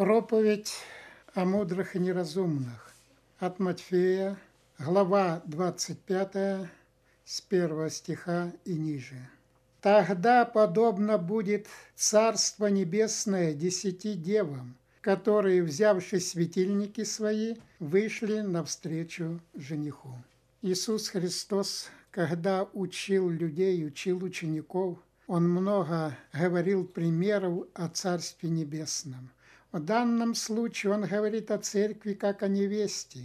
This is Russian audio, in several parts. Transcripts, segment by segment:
Проповедь о мудрых и неразумных. От Матфея, глава 25, с 1 стиха и ниже. «Тогда подобно будет Царство Небесное десяти девам, которые, взявши светильники свои, вышли навстречу жениху». Иисус Христос, когда учил людей, учил учеников, Он много говорил примеров о Царстве Небесном. В данном случае Он говорит о церкви как о невесте,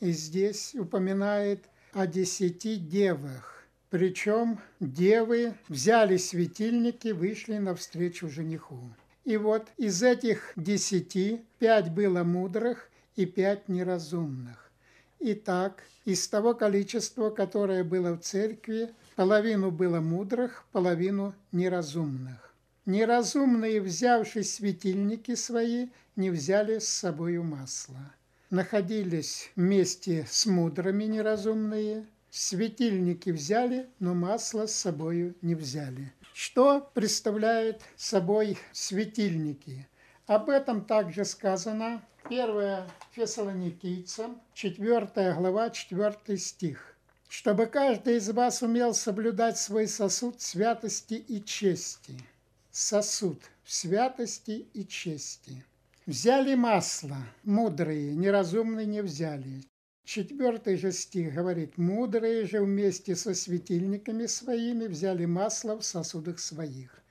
и здесь упоминает о десяти девах. Причем девы взяли светильники, вышли навстречу жениху. И вот из этих десяти пять было мудрых и пять неразумных. Итак, из того количества, которое было в церкви, половину было мудрых, половину неразумных. Неразумные, взявшие светильники свои, не взяли с собою масло. Находились вместе с мудрыми неразумные, светильники взяли, но масло с собою не взяли. Что представляют собой светильники? Об этом также сказано 1 Фессалоникийцам, 4 глава, 4 стих. «Чтобы каждый из вас умел соблюдать свой сосуд святости и чести». Сосуд в святости и чести. Взяли масло, мудрые, неразумные не взяли. Четвертый же стих говорит, мудрые же вместе со светильниками своими взяли масло в сосудах своих.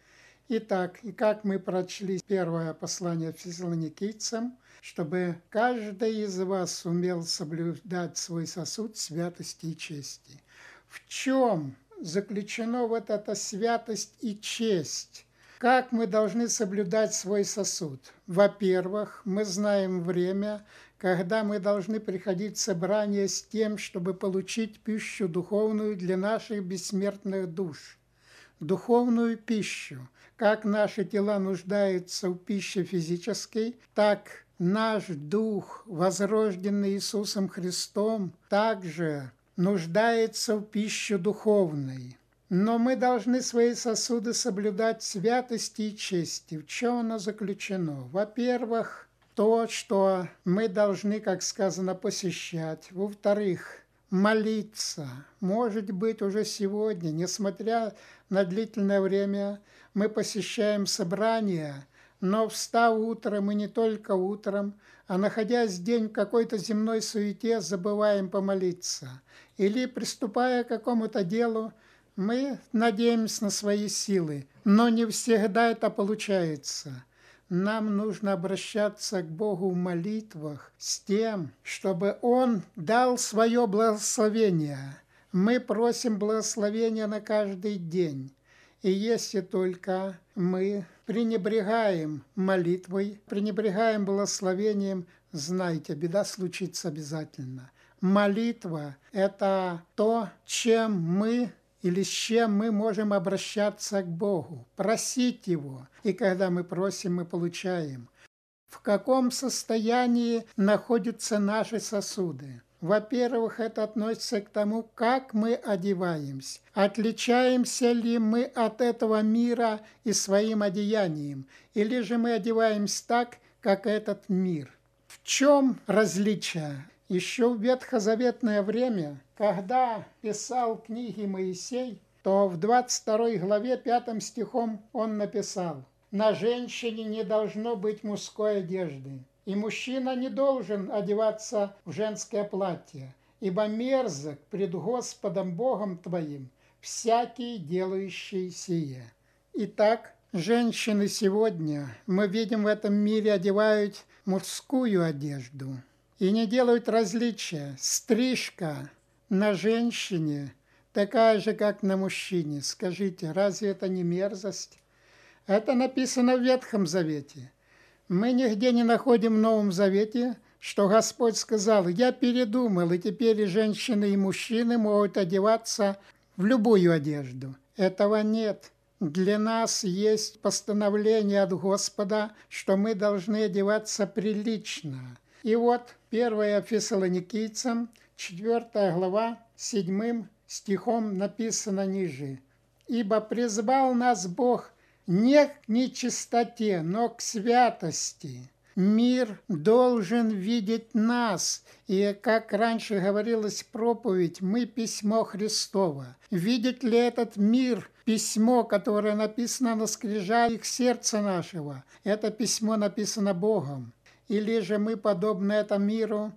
Итак, и как мы прочли первое послание фессалоникийцам, чтобы каждый из вас умел соблюдать свой сосуд святости и чести. В чем заключена вот эта святость и честь? Как мы должны соблюдать свой сосуд? Во-первых, мы знаем время, когда мы должны приходить в собрание с тем, чтобы получить пищу духовную для наших бессмертных душ. Духовную пищу. Как наши тела нуждаются в пище физической, так наш дух, возрожденный Иисусом Христом, также нуждается в пище духовной. Но мы должны свои сосуды соблюдать святости и чести. В чем оно заключено? Во-первых, то, что мы должны, как сказано, посещать. Во-вторых, молиться. Может быть, уже сегодня, несмотря на длительное время, мы посещаем собрания, но встав утром мы не только утром, а находясь день в какой-то земной суете, забываем помолиться. Или, приступая к какому-то делу, мы надеемся на свои силы, но не всегда это получается. Нам нужно обращаться к Богу в молитвах с тем, чтобы Он дал свое благословение. Мы просим благословения на каждый день. И если только мы пренебрегаем молитвой, пренебрегаем благословением, знайте, беда случится обязательно. Молитва – это то, чем мы или с чем мы можем обращаться к Богу, просить Его. И когда мы просим, мы получаем. В каком состоянии находятся наши сосуды? Во-первых, это относится к тому, как мы одеваемся. Отличаемся ли мы от этого мира и своим одеянием? Или же мы одеваемся так, как этот мир? В чем различие? Еще в ветхозаветное время, когда писал книги Моисей, то в 22 главе 5 стихом он написал «На женщине не должно быть мужской одежды, и мужчина не должен одеваться в женское платье, ибо мерзок пред Господом Богом твоим всякий делающий сие». Итак, женщины сегодня, мы видим в этом мире, одевают мужскую одежду – и не делают различия. Стрижка на женщине такая же, как на мужчине. Скажите, разве это не мерзость? Это написано в Ветхом Завете. Мы нигде не находим в Новом Завете, что Господь сказал, я передумал, и теперь и женщины, и мужчины могут одеваться в любую одежду. Этого нет. Для нас есть постановление от Господа, что мы должны одеваться прилично – и вот 1 Фессалоникийцам, 4 глава, 7 стихом написано ниже. «Ибо призвал нас Бог не к нечистоте, но к святости. Мир должен видеть нас. И, как раньше говорилось проповедь, мы письмо Христово. Видит ли этот мир письмо, которое написано на скрижалях сердца нашего? Это письмо написано Богом. Или же мы, подобно этому миру,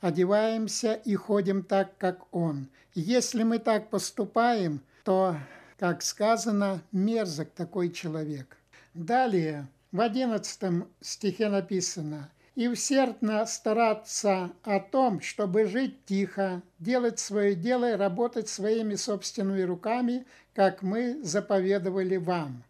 одеваемся и ходим так, как Он. Если мы так поступаем, то, как сказано, мерзок такой человек. Далее, в одиннадцатом стихе написано «И усердно стараться о том, чтобы жить тихо, делать свое дело и работать своими собственными руками, как мы заповедовали вам».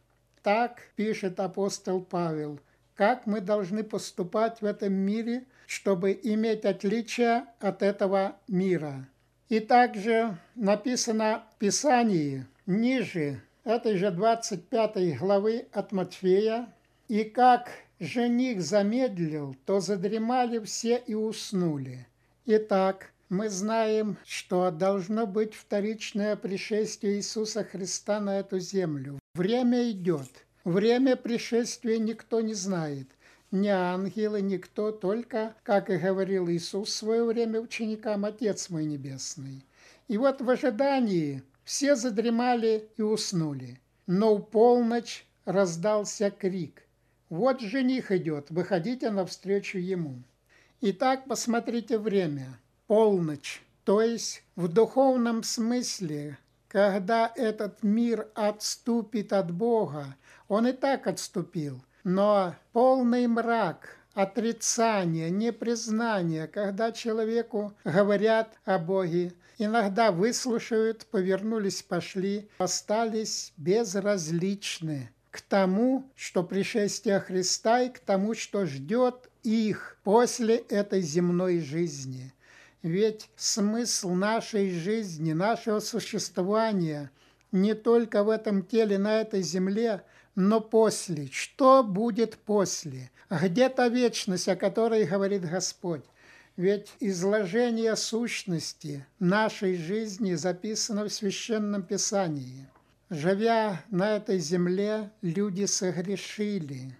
Так пишет апостол Павел, как мы должны поступать в этом мире, чтобы иметь отличие от этого мира. И также написано в Писании ниже этой же 25 главы от Матфея, «И как жених замедлил, то задремали все и уснули». Итак, мы знаем, что должно быть вторичное пришествие Иисуса Христа на эту землю. Время идет. Время пришествия никто не знает ни ангелы, никто, только, как и говорил Иисус в свое время ученикам, Отец мой Небесный. И вот в ожидании все задремали и уснули. Но в полночь раздался крик. Вот жених идет, выходите навстречу ему. Итак, посмотрите время. Полночь. То есть в духовном смысле, когда этот мир отступит от Бога, он и так отступил. Но полный мрак, отрицание, непризнание, когда человеку говорят о Боге, иногда выслушают, повернулись, пошли, остались безразличны к тому, что пришествие Христа и к тому, что ждет их после этой земной жизни. Ведь смысл нашей жизни, нашего существования не только в этом теле, на этой земле – но после, что будет после? Где та вечность, о которой говорит Господь? Ведь изложение сущности нашей жизни записано в Священном Писании. Живя на этой земле, люди согрешили,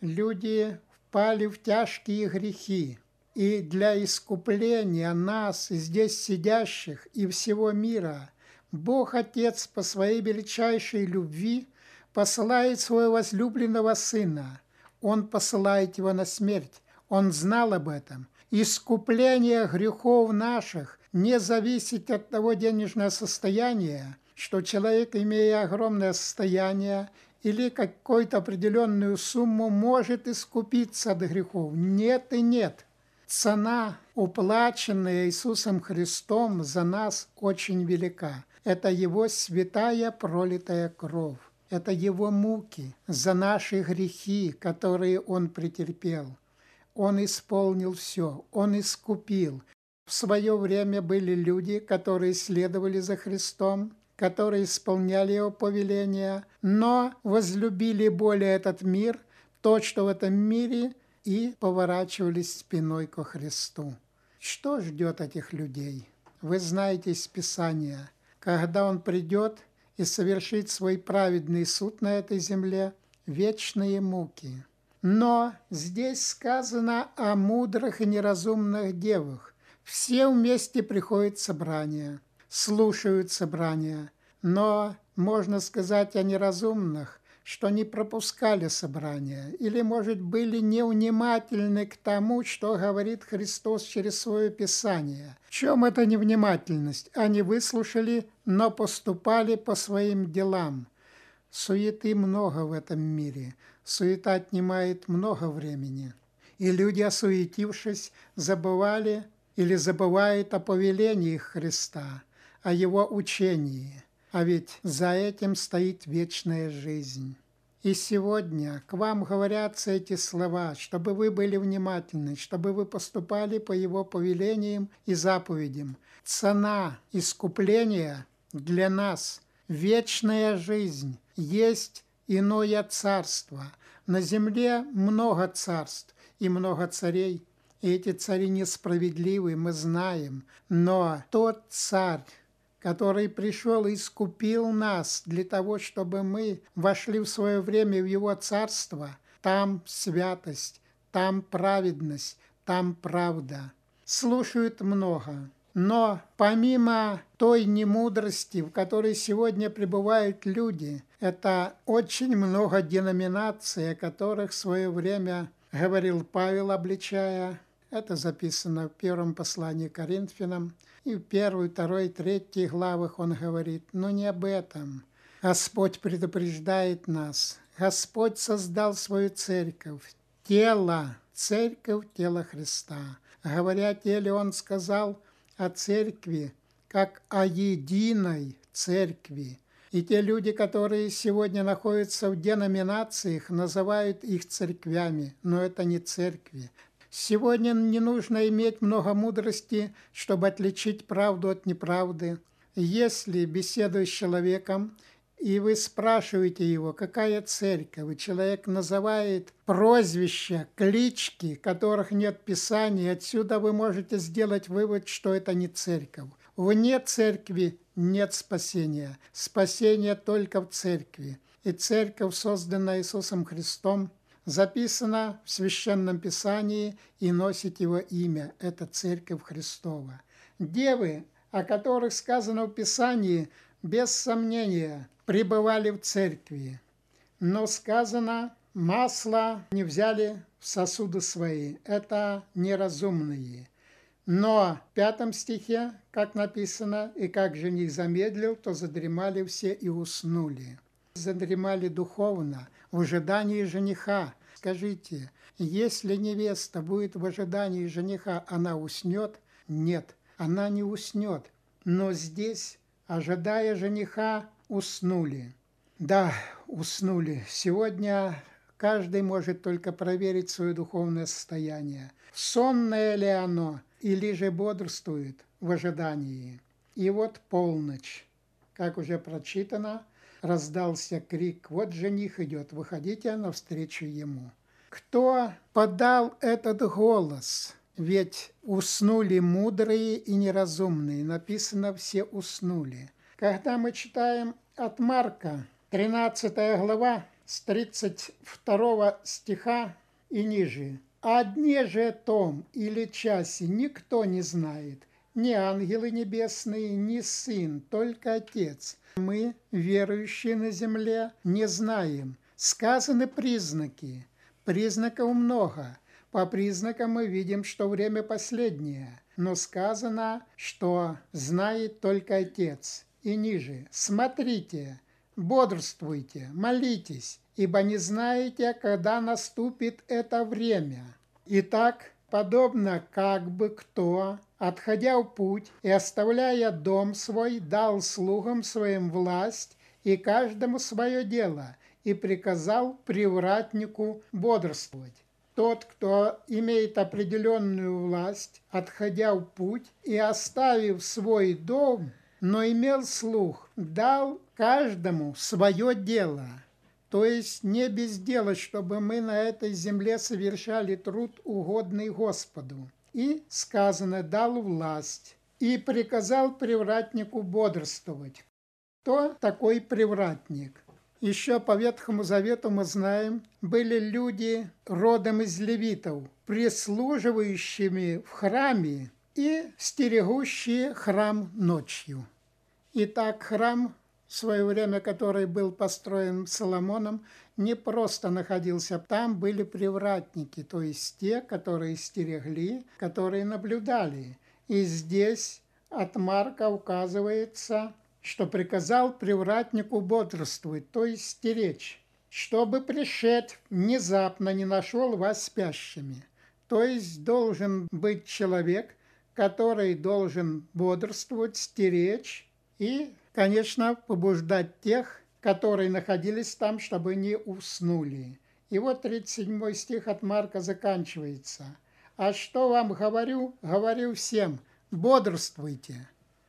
люди впали в тяжкие грехи. И для искупления нас, здесь сидящих, и всего мира, Бог Отец по своей величайшей любви – посылает своего возлюбленного сына. Он посылает его на смерть. Он знал об этом. Искупление грехов наших не зависит от того денежного состояния, что человек, имея огромное состояние или какую-то определенную сумму, может искупиться от грехов. Нет и нет. Цена, уплаченная Иисусом Христом за нас, очень велика. Это Его святая пролитая кровь. Это Его муки за наши грехи, которые Он претерпел. Он исполнил все, Он искупил. В свое время были люди, которые следовали за Христом, которые исполняли Его повеления, но возлюбили более этот мир, то, что в этом мире, и поворачивались спиной ко Христу. Что ждет этих людей? Вы знаете из Писания, когда Он придет, и совершить свой праведный суд на этой земле вечные муки. Но здесь сказано о мудрых и неразумных девах. Все вместе приходят собрания, слушают собрания, но можно сказать о неразумных, что не пропускали собрания или, может, были невнимательны к тому, что говорит Христос через свое Писание. В чем эта невнимательность? Они выслушали, но поступали по своим делам. Суеты много в этом мире. Суета отнимает много времени. И люди, осуетившись, забывали или забывают о повелениях Христа, о Его учении – а ведь за этим стоит вечная жизнь. И сегодня к вам говорятся эти слова, чтобы вы были внимательны, чтобы вы поступали по Его повелениям и заповедям. Цена искупления для нас – вечная жизнь, есть иное царство. На земле много царств и много царей, и эти цари несправедливы, мы знаем. Но тот царь, который пришел и искупил нас для того, чтобы мы вошли в свое время в Его Царство. Там святость, там праведность, там правда. Слушают много, но помимо той немудрости, в которой сегодня пребывают люди, это очень много деноминаций, о которых в свое время говорил Павел, обличая. Это записано в первом послании к Коринфянам. И в первой, второй, третьей главах он говорит, но не об этом. Господь предупреждает нас. Господь создал свою церковь, тело, церковь, тело Христа. Говоря о теле, он сказал о церкви, как о единой церкви. И те люди, которые сегодня находятся в деноминациях, называют их церквями, но это не церкви. Сегодня не нужно иметь много мудрости, чтобы отличить правду от неправды. Если, беседуя с человеком, и вы спрашиваете его, какая церковь, и человек называет прозвища, клички, которых нет Писания, отсюда вы можете сделать вывод, что это не церковь. Вне церкви нет спасения. Спасение только в церкви. И церковь, созданная Иисусом Христом, записана в Священном Писании и носит его имя. Это Церковь Христова. Девы, о которых сказано в Писании, без сомнения, пребывали в церкви. Но сказано, масло не взяли в сосуды свои. Это неразумные. Но в пятом стихе, как написано, «И как жених замедлил, то задремали все и уснули». Задремали духовно, в ожидании жениха. Скажите, если невеста будет в ожидании жениха, она уснет? Нет, она не уснет. Но здесь, ожидая жениха, уснули. Да, уснули. Сегодня каждый может только проверить свое духовное состояние. Сонное ли оно или же бодрствует в ожидании. И вот полночь. Как уже прочитано, раздался крик «Вот жених идет, выходите навстречу ему». Кто подал этот голос? Ведь уснули мудрые и неразумные. Написано «все уснули». Когда мы читаем от Марка, 13 глава, с 32 стиха и ниже, «О дне же том или часе никто не знает, ни ангелы небесные, ни Сын, только Отец. Мы, верующие на земле, не знаем. Сказаны признаки. Признаков много. По признакам мы видим, что время последнее. Но сказано, что знает только Отец и ниже. Смотрите, бодрствуйте, молитесь, ибо не знаете, когда наступит это время. Итак, подобно как бы кто, отходя в путь и оставляя дом свой, дал слугам своим власть и каждому свое дело, и приказал привратнику бодрствовать. Тот, кто имеет определенную власть, отходя в путь и оставив свой дом, но имел слух, дал каждому свое дело. То есть не без дела, чтобы мы на этой земле совершали труд, угодный Господу. И, сказано, дал власть и приказал привратнику бодрствовать. Кто такой привратник? Еще по Ветхому Завету мы знаем, были люди родом из левитов, прислуживающими в храме и стерегущие храм ночью. Итак, храм, в свое время который был построен Соломоном, не просто находился там, были привратники, то есть те, которые стерегли, которые наблюдали. И здесь от Марка указывается, что приказал привратнику бодрствовать, то есть стеречь, чтобы пришед внезапно не нашел вас спящими. То есть должен быть человек, который должен бодрствовать, стеречь и, конечно, побуждать тех, которые находились там, чтобы не уснули. И вот 37 стих от Марка заканчивается. «А что вам говорю? Говорю всем, бодрствуйте».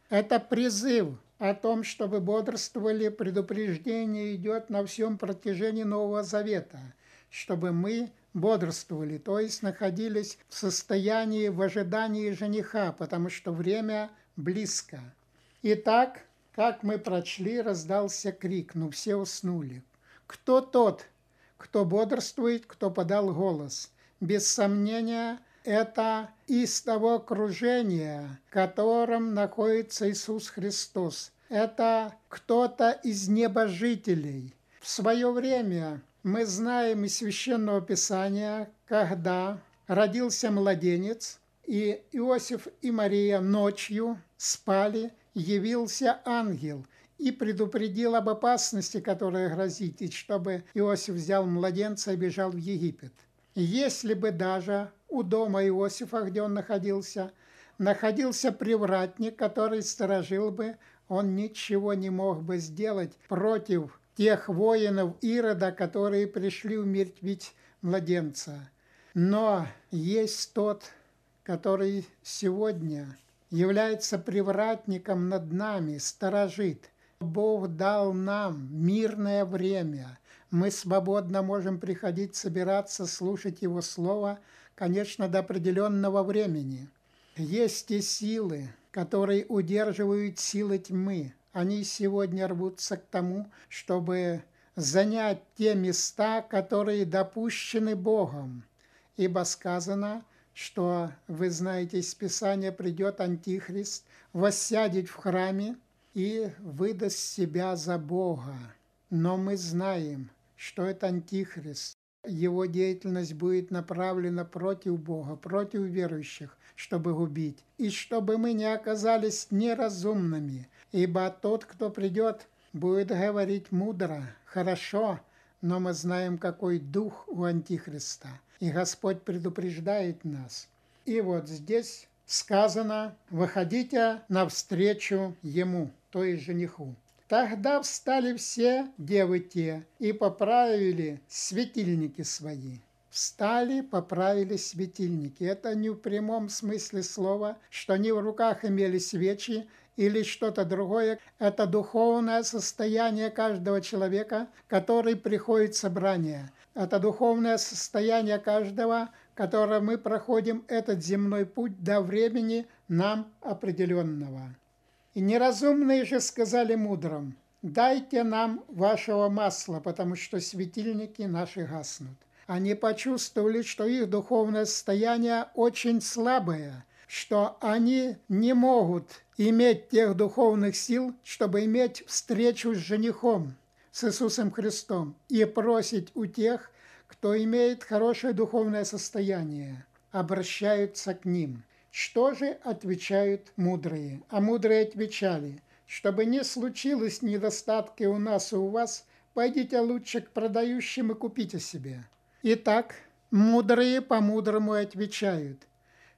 Это призыв о том, чтобы бодрствовали, предупреждение идет на всем протяжении Нового Завета, чтобы мы бодрствовали, то есть находились в состоянии в ожидании жениха, потому что время близко. Итак, как мы прочли, раздался крик, но все уснули. Кто тот, кто бодрствует, кто подал голос? без сомнения, это из того окружения, в котором находится Иисус Христос. Это кто-то из небожителей. В свое время мы знаем из Священного Писания, когда родился младенец, и Иосиф и Мария ночью спали, явился ангел и предупредил об опасности, которая грозит, и чтобы Иосиф взял младенца и бежал в Египет. Если бы даже у дома Иосифа, где он находился, находился привратник, который сторожил бы, он ничего не мог бы сделать против тех воинов Ирода, которые пришли умертвить младенца. Но есть тот, который сегодня является привратником над нами, сторожит. Бог дал нам мирное время. Мы свободно можем приходить, собираться, слушать Его Слово, конечно, до определенного времени. Есть и силы, которые удерживают силы тьмы. Они сегодня рвутся к тому, чтобы занять те места, которые допущены Богом. Ибо сказано, что, вы знаете из Писания, придет Антихрист, воссядет в храме и выдаст себя за Бога. Но мы знаем, что это Антихрист. Его деятельность будет направлена против Бога, против верующих, чтобы губить, и чтобы мы не оказались неразумными, ибо тот, кто придет, будет говорить мудро, хорошо, но мы знаем, какой дух у Антихриста – и Господь предупреждает нас. И вот здесь сказано, выходите навстречу Ему, то есть жениху. Тогда встали все девы те и поправили светильники свои. Встали, поправили светильники. Это не в прямом смысле слова, что они в руках имели свечи или что-то другое. Это духовное состояние каждого человека, который приходит в собрание. Это духовное состояние каждого, которое мы проходим этот земной путь до времени нам определенного. И неразумные же сказали мудрым, дайте нам вашего масла, потому что светильники наши гаснут. Они почувствовали, что их духовное состояние очень слабое, что они не могут иметь тех духовных сил, чтобы иметь встречу с женихом, с Иисусом Христом, и просить у тех, кто имеет хорошее духовное состояние, обращаются к ним. Что же отвечают мудрые? А мудрые отвечали, чтобы не случилось недостатки у нас и у вас, пойдите лучше к продающим и купите себе. Итак, мудрые по-мудрому отвечают,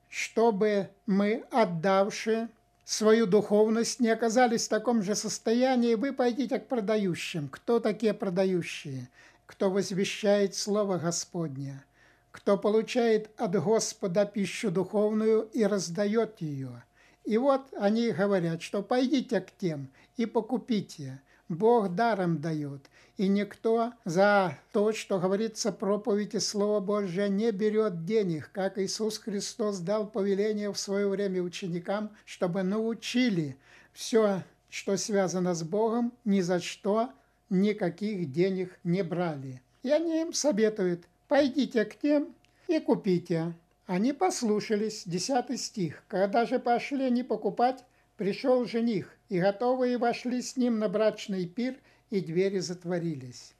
чтобы мы, отдавшие свою духовность, не оказались в таком же состоянии, вы пойдите к продающим. Кто такие продающие? Кто возвещает Слово Господне, кто получает от Господа пищу духовную и раздает ее. И вот они говорят, что пойдите к тем и покупите – Бог даром дает, и никто за то, что говорится проповедь и Слово Божье, не берет денег, как Иисус Христос дал повеление в свое время ученикам, чтобы научили все, что связано с Богом, ни за что никаких денег не брали. И они им советуют, пойдите к тем и купите. Они послушались, 10 стих. Когда же пошли не покупать, Пришел жених, и готовые вошли с ним на брачный пир, и двери затворились.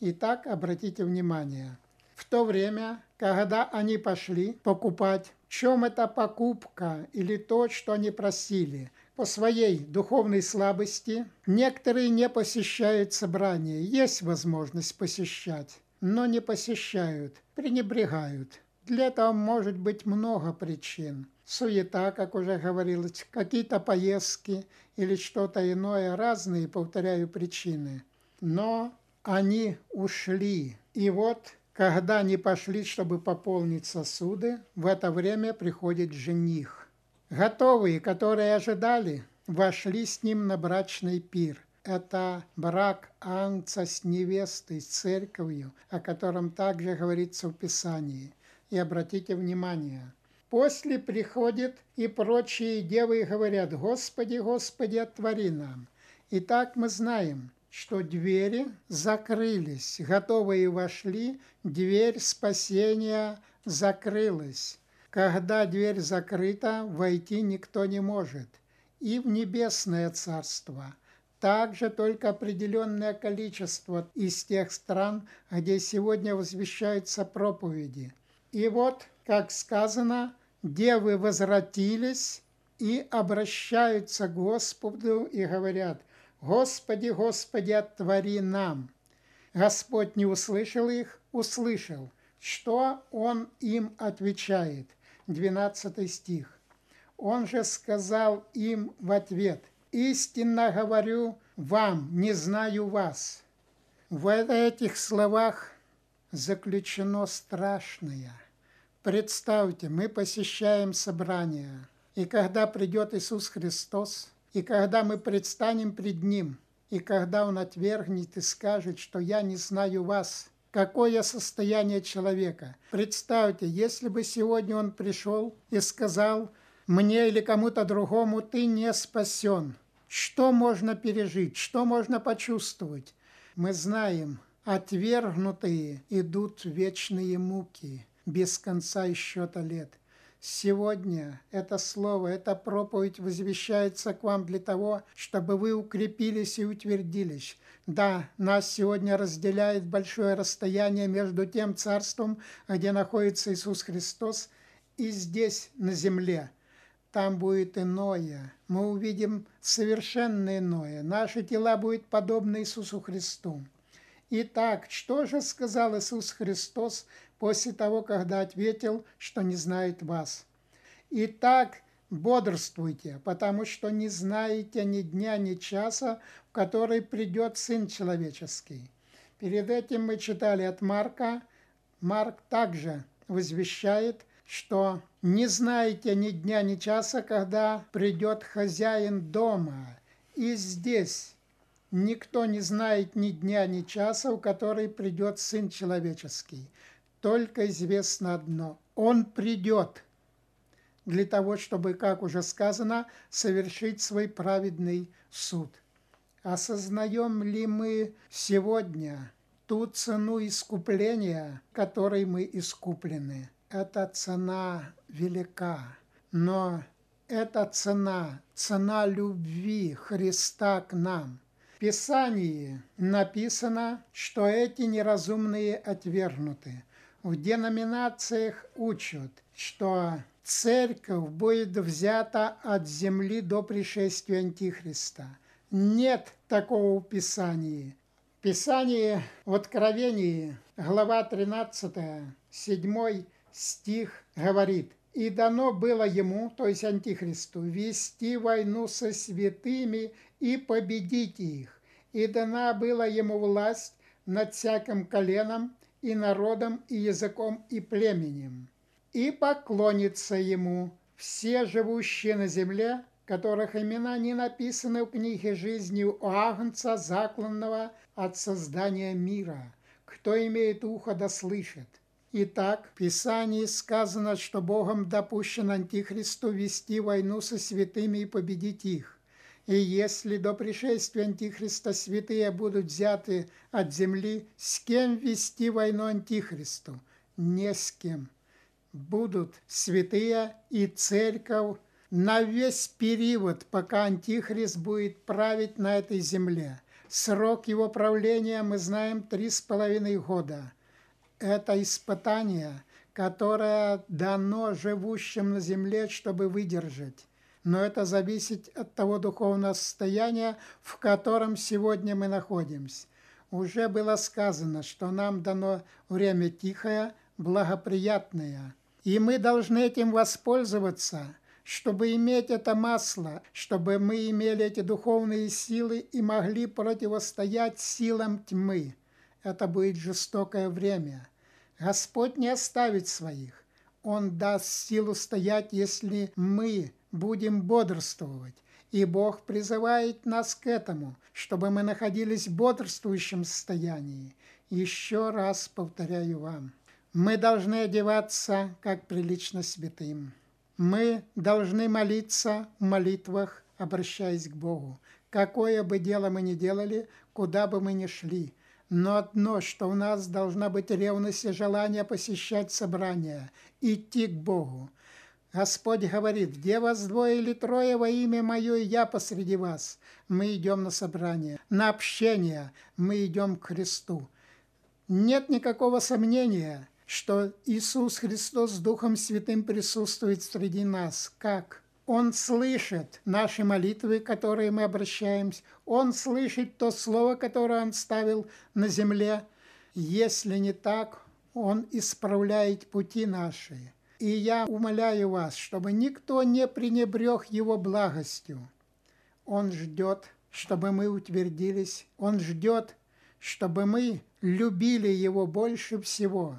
Итак, обратите внимание, в то время, когда они пошли покупать, в чем эта покупка или то, что они просили, по своей духовной слабости, некоторые не посещают собрания, есть возможность посещать, но не посещают, пренебрегают. Для этого может быть много причин суета, как уже говорилось, какие-то поездки или что-то иное, разные, повторяю, причины. Но они ушли. И вот, когда они пошли, чтобы пополнить сосуды, в это время приходит жених. Готовые, которые ожидали, вошли с ним на брачный пир. Это брак ангца с невестой, с церковью, о котором также говорится в Писании. И обратите внимание – После приходят и прочие девы и говорят, «Господи, Господи, отвори нам». И так мы знаем, что двери закрылись, готовые вошли, дверь спасения закрылась. Когда дверь закрыта, войти никто не может. И в небесное царство – также только определенное количество из тех стран, где сегодня возвещаются проповеди. И вот, как сказано, девы возвратились и обращаются к Господу и говорят, «Господи, Господи, отвори нам!» Господь не услышал их, услышал. Что Он им отвечает? 12 стих. Он же сказал им в ответ – Истинно говорю вам, не знаю вас. В этих словах заключено страшное. Представьте, мы посещаем собрание, и когда придет Иисус Христос, и когда мы предстанем пред Ним, и когда Он отвергнет и скажет, что я не знаю вас, какое состояние человека. Представьте, если бы сегодня Он пришел и сказал, мне или кому-то другому ты не спасен. Что можно пережить, что можно почувствовать? Мы знаем, отвергнутые идут в вечные муки, без конца и счета лет. Сегодня это слово, эта проповедь возвещается к вам для того, чтобы вы укрепились и утвердились. Да, нас сегодня разделяет большое расстояние между тем царством, где находится Иисус Христос, и здесь, на земле – там будет иное. Мы увидим совершенно иное. Наши тела будут подобны Иисусу Христу. Итак, что же сказал Иисус Христос после того, когда ответил, что не знает вас? Итак, бодрствуйте, потому что не знаете ни дня, ни часа, в который придет Сын Человеческий. Перед этим мы читали от Марка. Марк также возвещает, что не знаете ни дня, ни часа, когда придет хозяин дома. И здесь никто не знает ни дня, ни часа, у которой придет Сын Человеческий. Только известно одно – Он придет для того, чтобы, как уже сказано, совершить свой праведный суд. Осознаем ли мы сегодня ту цену искупления, которой мы искуплены? эта цена велика, но эта цена, цена любви Христа к нам. В Писании написано, что эти неразумные отвергнуты. В деноминациях учат, что церковь будет взята от земли до пришествия Антихриста. Нет такого в Писании. В Писании в Откровении, глава 13, 7 стих говорит, «И дано было ему, то есть Антихристу, вести войну со святыми и победить их. И дана была ему власть над всяким коленом и народом и языком и племенем. И поклонится ему все живущие на земле, которых имена не написаны в книге жизни у Агнца, закланного от создания мира. Кто имеет ухо да слышит. Итак, в Писании сказано, что Богом допущен Антихристу вести войну со святыми и победить их. И если до пришествия Антихриста святые будут взяты от земли, с кем вести войну Антихристу? Не с кем. Будут святые и церковь на весь период, пока Антихрист будет править на этой земле. Срок его правления мы знаем три с половиной года – это испытание, которое дано живущим на земле, чтобы выдержать. Но это зависит от того духовного состояния, в котором сегодня мы находимся. Уже было сказано, что нам дано время тихое, благоприятное. И мы должны этим воспользоваться, чтобы иметь это масло, чтобы мы имели эти духовные силы и могли противостоять силам тьмы это будет жестокое время. Господь не оставит своих. Он даст силу стоять, если мы будем бодрствовать. И Бог призывает нас к этому, чтобы мы находились в бодрствующем состоянии. Еще раз повторяю вам, мы должны одеваться, как прилично святым. Мы должны молиться в молитвах, обращаясь к Богу. Какое бы дело мы ни делали, куда бы мы ни шли – но одно, что у нас должна быть ревность и желание посещать собрания, идти к Богу. Господь говорит, где вас двое или трое во имя Мое, и я посреди вас. Мы идем на собрание, на общение, мы идем к Христу. Нет никакого сомнения, что Иисус Христос с Духом Святым присутствует среди нас. Как? Он слышит наши молитвы, которые мы обращаемся. Он слышит то слово, которое Он ставил на земле. Если не так, Он исправляет пути наши. И я умоляю вас, чтобы никто не пренебрег Его благостью. Он ждет, чтобы мы утвердились. Он ждет, чтобы мы любили Его больше всего.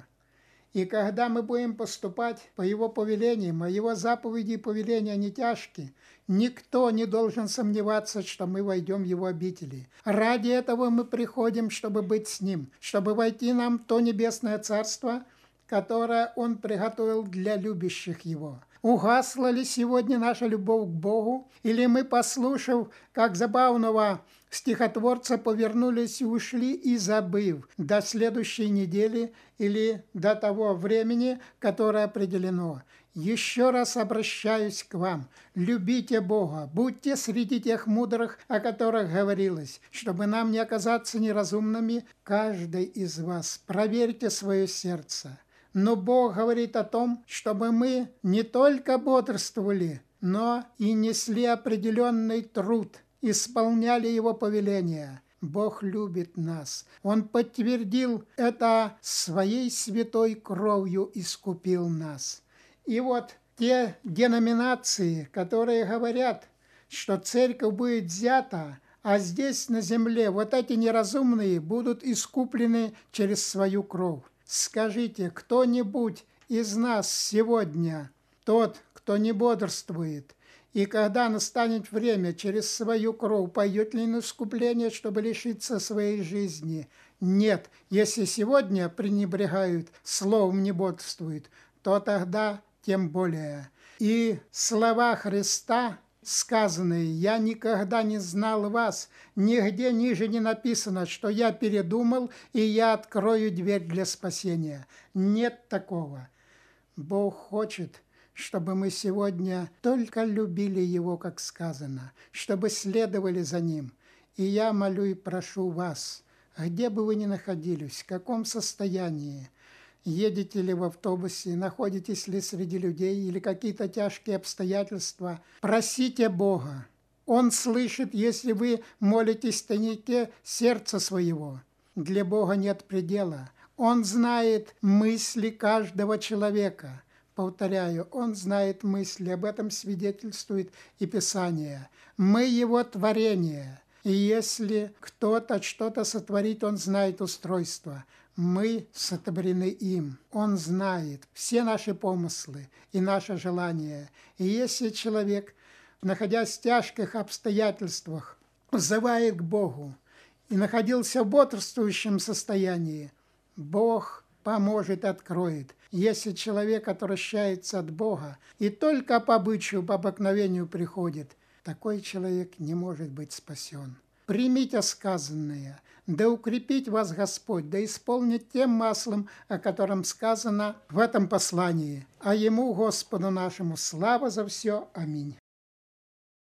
И когда мы будем поступать по Его повелениям, а Его заповеди и повеления не тяжкие, никто не должен сомневаться, что мы войдем в Его обители. Ради этого мы приходим, чтобы быть с Ним, чтобы войти нам в то небесное царство, которое Он приготовил для любящих Его. Угасла ли сегодня наша любовь к Богу? Или мы, послушав, как забавного стихотворца, повернулись и ушли, и забыв до следующей недели или до того времени, которое определено? Еще раз обращаюсь к вам. Любите Бога, будьте среди тех мудрых, о которых говорилось, чтобы нам не оказаться неразумными. Каждый из вас проверьте свое сердце – но Бог говорит о том, чтобы мы не только бодрствовали, но и несли определенный труд, исполняли Его повеления. Бог любит нас. Он подтвердил это своей святой кровью, искупил нас. И вот те деноминации, которые говорят, что церковь будет взята, а здесь на земле вот эти неразумные будут искуплены через свою кровь. Скажите, кто-нибудь из нас сегодня, тот, кто не бодрствует, и когда настанет время, через свою кровь пойдет ли на искупление, чтобы лишиться своей жизни? Нет, если сегодня пренебрегают, словом не бодрствуют, то тогда тем более. И слова Христа сказанные «Я никогда не знал вас», нигде ниже не написано, что я передумал, и я открою дверь для спасения. Нет такого. Бог хочет, чтобы мы сегодня только любили Его, как сказано, чтобы следовали за Ним. И я молю и прошу вас, где бы вы ни находились, в каком состоянии – едете ли в автобусе, находитесь ли среди людей или какие-то тяжкие обстоятельства, просите Бога. Он слышит, если вы молитесь в тайнике сердца своего. Для Бога нет предела. Он знает мысли каждого человека. Повторяю, Он знает мысли, об этом свидетельствует и Писание. Мы Его творение. И если кто-то что-то сотворит, Он знает устройство – мы сотворены им. Он знает все наши помыслы и наши желания. И если человек, находясь в тяжких обстоятельствах, взывает к Богу и находился в бодрствующем состоянии, Бог поможет, откроет. Если человек отвращается от Бога и только по обычаю, по обыкновению приходит, такой человек не может быть спасен. Примите сказанное – да укрепить вас Господь, да исполнит тем маслом, о котором сказано в этом послании. А Ему, Господу нашему, слава за все. Аминь.